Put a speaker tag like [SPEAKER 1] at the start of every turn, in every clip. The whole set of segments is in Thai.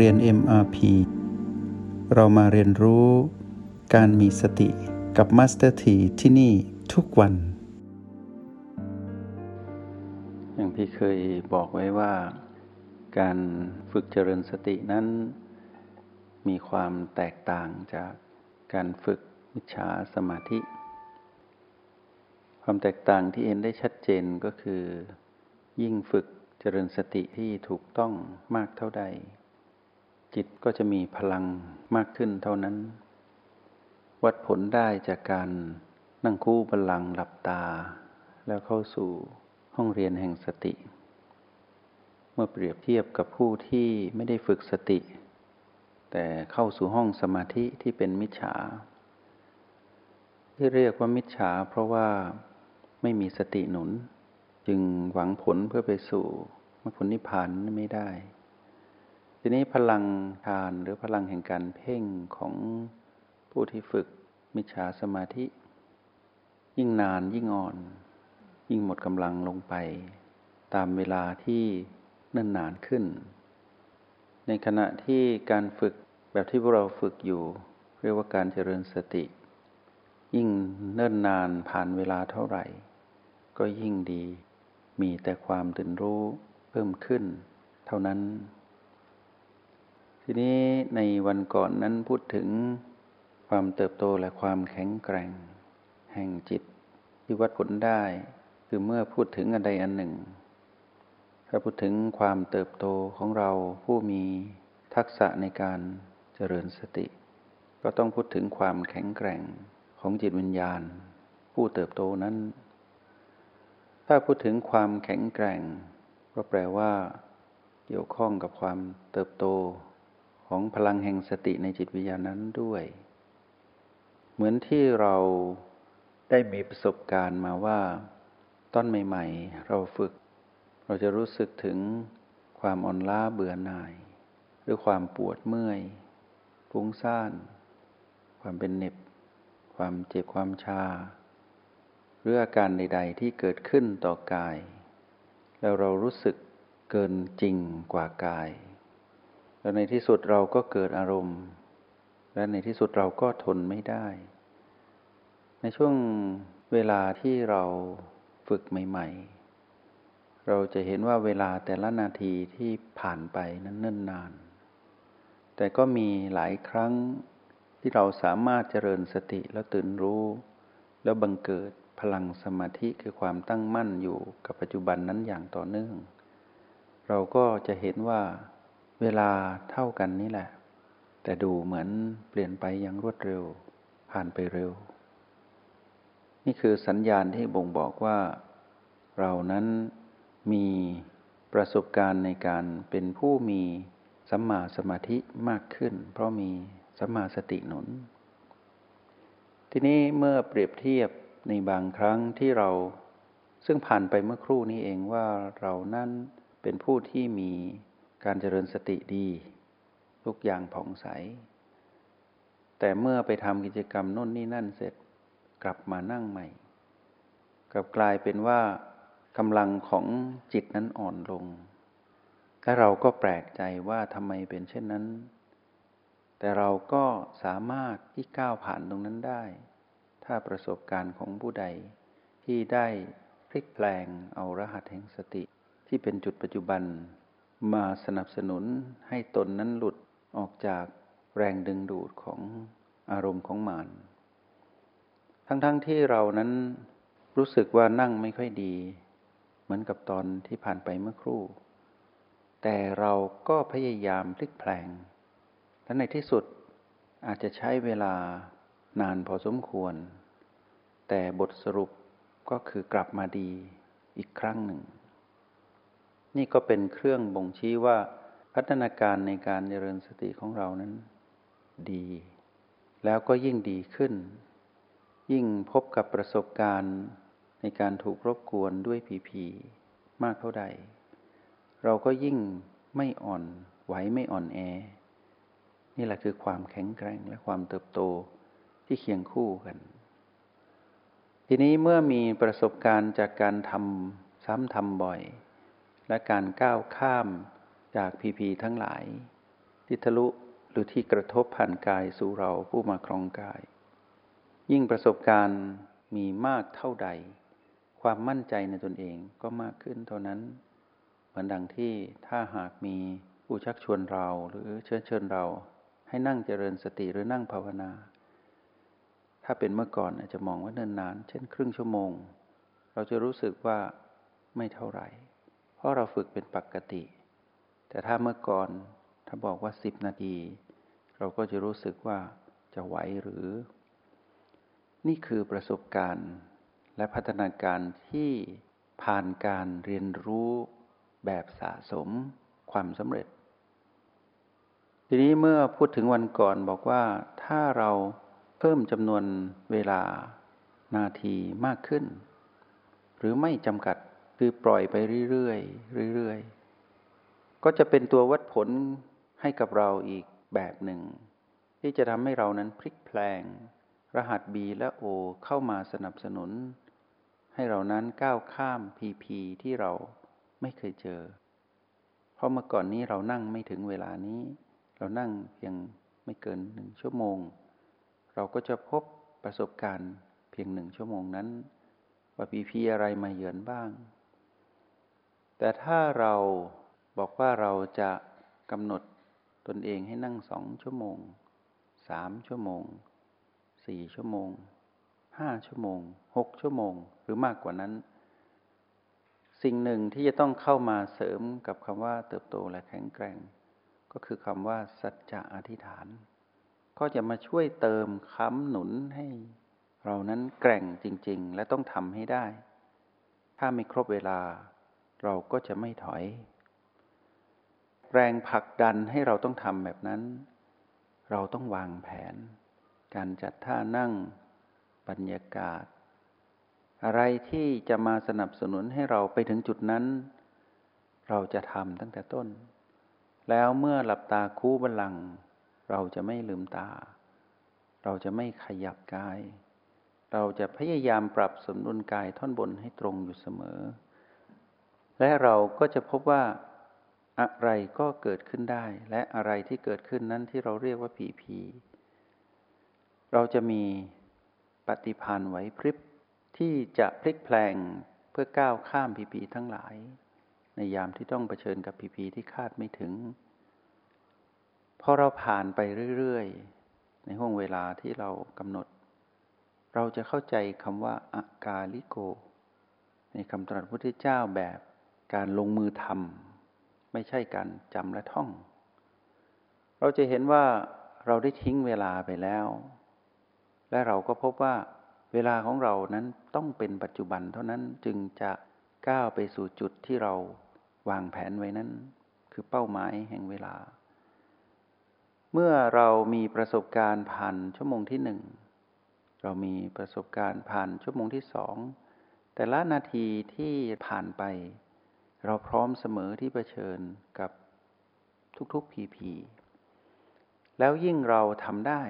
[SPEAKER 1] เรียน MRP เรามาเรียนรู้การมีสติกับ Master T ที่ที่นี่ทุกวัน อย่างที่เคยบอกไว้ว่า การฝึกเจริญสตินั้น มีความแตกต่างจากการฝึกมิจฉาสมาธิ ความแตกต่างที่เห็นได้ชัดเจนก็คือ ยิ่งฝึกเจริญสติที่ถูกต้องมากเท่าใด จิตก็จะมีพลังมากขึ้นเท่านั้น วัดผลได้จากการนั่งคู่บัลลังหลับตา แล้วเข้าสู่ห้องเรียนแห่งสติ เมื่อเปรียบเทียบกับผู้ที่ไม่ได้ฝึกสติ แต่เข้าสู่ห้องสมาธิที่เป็นมิจฉา ที่เรียกว่ามิจฉาเพราะว่าไม่มีสติหนุน จึงหวังผลเพื่อไปสู่มรรคผลนิพพานไม่ได้ ทีนี้พลังทานหรือพลังแห่งการเพ่งของผู้ที่ฝึกมิจฉาสมาธิ ยิ่งนานยิ่งอ่อน ยิ่งหมดกำลังลงไป ตามเวลาที่เนิ่นนานขึ้น ในขณะที่การฝึกแบบที่พวกเราฝึกอยู่ เรียกว่าการเจริญสติ ยิ่งเนิ่นนานผ่านเวลาเท่าไหร่ ก็ยิ่งดีมีแต่ความตื่นรู้เพิ่มขึ้น เท่านั้น ทีนี้ในวันก่อนนั้นพูดถึงความเติบโตและความแข็งแกร่ง แห่งจิตที่วัดผลได้ คือเมื่อพูดถึงอันใดอันหนึ่งถ้าพูดถึงความเติบโตของเราผู้มีทักษะในการเจริญสติ ก็ต้องพูดถึงความแข็งแกร่งของจิตวิญญาณ ผู้เติบโตนั้น ถ้าพูดถึงความแข็งแกร่ง ก็แปลว่า เกี่ยวข้องกับความเติบโต ของพลังแห่งสติในจิตวิญญาณนั้นด้วย เหมือนที่เราได้มีประสบการณ์มาว่า ตอนใหม่ๆ เราฝึก เราจะรู้สึกถึงความอ่อนล้าเบื่อหน่าย หรือความปวดเมื่อยฟุ้งซ่าน ความเป็นเน็บ ความเจ็บความชา หรืออาการใด ๆ ที่เกิดขึ้นต่อกาย แล้วเรารู้สึกเกินจริงกว่ากาย แล้วในที่สุดเราก็เกิดอารมณ์ และในที่สุดเราก็ทนไม่ได้ ในช่วงเวลาที่เราฝึกใหม่ ๆ เราจะเห็นว่าเวลาแต่ละนาทีที่ผ่านไปนั้นเนิ่นนาน แต่ก็มีหลายครั้งที่เราสามารถเจริญสติแล้วตื่นรู้ แล้วบังเกิดพลังสมาธิคือความตั้งมั่นอยู่กับปัจจุบันนั้นอย่างต่อเนื่อง เราก็จะเห็นว่า เวลาเท่ากันนี่แหละ แต่ดูเหมือนเปลี่ยนไปอย่างรวดเร็ว ผ่านไปเร็ว นี่คือสัญญาณที่บ่งบอกว่า เรานั้นมีประสบการณ์ในการเป็นผู้มีสัมมาสมาธิมากขึ้น เพราะมีสัมมาสติหนุน ทีนี้เมื่อเปรียบเทียบในบางครั้งที่เราซึ่งผ่านไปเมื่อครู่นี้เองว่าเรานั้นเป็นผู้ที่มี การเจริญสติดี ทุกอย่างผ่องใส แต่เมื่อไปทำกิจกรรมน่นนี่นั่นเสร็จกลับมานั่งใหม่ กลับกลายเป็นว่ากำลังของจิตนั้นอ่อนลง และเราก็แปลกใจว่าทำไมเป็นเช่นนั้น แต่เราก็สามารถที่ก้าวผ่านตรงนั้นได้ ถ้าประสบการณ์ของผู้ใดที่ได้พลิกแปลงเอารหัสแห่งสติที่เป็นจุดปัจจุบัน มาสนับสนุนให้ตนนั้นหลุดออกจากแรงดึงดูดของอารมณ์ของมานทั้งๆทที่เรานั้นรู้สึกว่านั่งไม่ค่อยดี เหมือนกับตอนที่ผ่านไปเมื่อครู่ แต่เราก็พยายามพลิกแปลง และในที่สุดอาจจะใช้เวลานานพอสมควร แต่บทสรุปก็คือกลับมาดีอีกครั้งหนึ่ง นี่ก็เป็นเครื่องบ่งชี้ว่าพัฒนาการในการเจริญสติของเรานั้นดี แล้วก็ยิ่งดีขึ้น ยิ่งพบกับประสบการณ์ในการถูกรบกวนด้วยผีผีมากเท่าใด เราก็ยิ่งไม่อ่อนไหวไม่อ่อนแอ นี่แหละคือความแข็งแกร่งและความเติบโตที่เคียงคู่กัน ทีนี้เมื่อมีประสบการณ์จากการทำซ้ำทำบ่อย และการก้าวข้ามจากพีพีทั้งหลาย ที่ทะลุหรือที่กระทบผ่านกายสู่เราผู้มาครองกาย ยิ่งประสบการณ์มีมากเท่าใด ความมั่นใจในตนเองก็มากขึ้นเท่านั้น เหมือนดังที่ถ้าหากมีผู้ชักชวนเราหรือเชิญเชิญเราให้นั่งเจริญสติหรือนั่งภาวนา ถ้าเป็นเมื่อก่อนอาจจะมองว่าเนินนาน เช่นครึ่งชั่วโมง เราจะรู้สึกว่าไม่เท่าไหร่ ราะเราฝึกเป็นปกติ แต่ถ้าเมื่อก่อนถ้าบอกว่าสิบนาที เราก็จะรู้สึกว่าจะไหวหรือ นี่คือประสบการณ์และพัฒนาการที่ผ่านการเรียนรู้แบบสะสมความสำเร็จ ทีนี้เมื่อพูดถึงวันก่อนบอกว่าถ้าเราเพิ่มจำนวนเวลานาทีมากขึ้น หรือไม่จำกัด คือปล่อยไปเรื่อยๆเรื่อยๆก็จะเป็นตัววัดผลให้กับเราอีกแบบหนึ่ง ที่จะทำให้เรานั้นพลิกแพลง รหัส B และ O เข้ามาสนับสนุน ให้เรานั้นก้าวข้าม PP ที่เราไม่เคยเจอ เพราะเมื่อก่อนนี้เรานั่งไม่ถึงเวลานี้ เรานั่งเพียงไม่เกินหนึ่งชั่วโมง เราก็จะพบประสบการณ์เพียงหนึ่งชั่วโมงนั้น ว่าพีพีอะไรมาเยือนบ้าง แต่ถ้าเราบอกว่าเราจะกำหนดตนเองให้นั่งสองชั่วโมงสามชั่วโมงสี่ชั่วโมงห้าชั่วโมงหกชั่วโมง หรือมากกว่านั้น สิ่งหนึ่งที่จะต้องเข้ามาเสริมกับคำว่าเติบโตและแข็งแกร่ง ก็คือคำว่าสัจจะอธิษฐาน ก็จะมาช่วยเติมค้ำหนุนให้เรานั้นแกร่งจริง ๆ และต้องทำให้ได้ ถ้าไม่ครบเวลา เราก็จะไม่ถอย แรงผลักดันให้เราต้องทำแบบนั้น เราต้องวางแผน การจัดท่านั่งบรรยากาศ อะไรที่จะมาสนับสนุนให้เราไปถึงจุดนั้น เราจะทำตั้งแต่ต้น แล้วเมื่อหลับตาคู่บัลลัง เราจะไม่ลืมตา เราจะไม่ขยับกาย เราจะพยายามปรับสมดุลกายท่อนบนให้ตรงอยู่เสมอ และเราก็จะพบว่าอะไรก็เกิดขึ้นได้ และอะไรที่เกิดขึ้นนั้นที่เราเรียกว่าผีผีเราจะมีปฏิพานไหวพริบที่จะพลิกแพลงเพื่อก้าวข้ามผีผีทั้งหลาย ในยามที่ต้องเผชิญกับผีผีที่คาดไม่ถึงพอเราผ่านไปเรื่อยๆ ในห่วงเวลาที่เรากำหนด เราจะเข้าใจคำว่าอากาลิโก ในคำตรัสพุทธเจ้าแบบ การลงมือทำไม่ใช่การจำและท่อง เราจะเห็นว่าเราได้ทิ้งเวลาไปแล้ว และเราก็พบว่าเวลาของเรานั้นต้องเป็นปัจจุบันเท่านั้นจึงจะก้าวไปสู่จุดที่เราวางแผนไว้นั้น คือเป้าหมายแห่งเวลา เมื่อเรามีประสบการณ์ผ่านชั่วโมงที่หนึ่งเรามีประสบการณ์ผ่านชั่วโมงที่สองแต่ละนาทีที่ผ่านไป เราพร้อมเสมอที่เผชิญกับทุกๆ พีพีแล้วยิ่งเราทำได้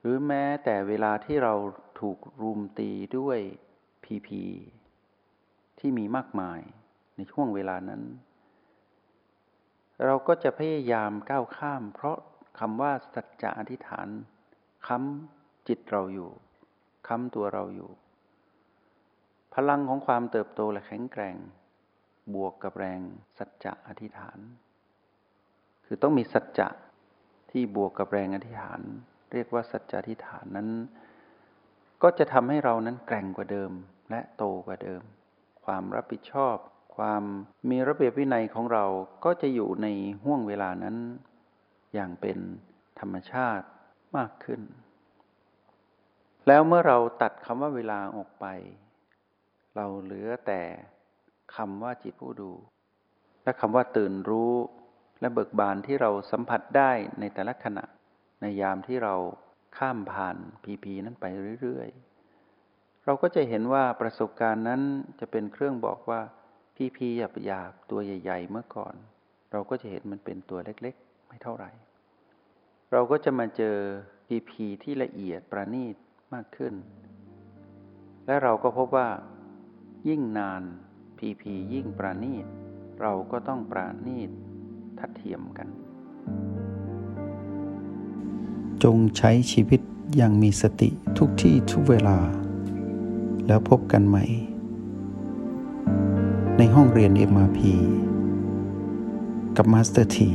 [SPEAKER 1] หรือแม้แต่เวลาที่เราถูกรุมตีด้วยพีพีที่มีมากมายในช่วงเวลานั้น เราก็จะพยายามก้าวข้าม เพราะคำว่าสัจจะอธิษฐานค้ำจิตเราอยู่ค้ำตัวเราอยู่ พลังของความเติบโตและแข็งแกร่ง บวกกับแรงสัจจะอธิษฐาน คือต้องมีสัจจะที่บวกกับแรงอธิษฐาน เรียกว่าสัจจะอธิษฐานนั้น ก็จะทำให้เรานั้นแกร่งกว่าเดิมและโตกว่าเดิม ความรับผิดชอบ ความมีระเบียบวินัยของเราก็จะอยู่ในห่วงเวลานั้น อย่างเป็นธรรมชาติมากขึ้น แล้วเมื่อเราตัดคำว่าเวลาออกไป เราเหลือแต่ คำว่าจิตผู้ดู และคำว่าตื่นรู้ และเบิกบานที่เราสัมผัสได้ในแต่ละขณะ ในยามที่เราข้ามผ่านพีพีนั้นไปเรื่อยๆ เราก็จะเห็นว่าประสบการณ์นั้นจะเป็นเครื่องบอกว่าพีพีหยาบๆตัวใหญ่ ๆ เมื่อก่อน เราก็จะเห็นมันเป็นตัวเล็กๆ ไม่เท่าไหร่ เราก็จะมาเจอพีพีที่ละเอียดประณีตมากขึ้น และเราก็พบว่ายิ่งนาน พีพียิ่งประณีต เราก็ต้องประณีตทัดเทียมกัน จงใช้ชีวิตอย่างมีสติทุกที่ทุกเวลา แล้วพบกันใหม่ ในห้องเรียน MRP กับ Master T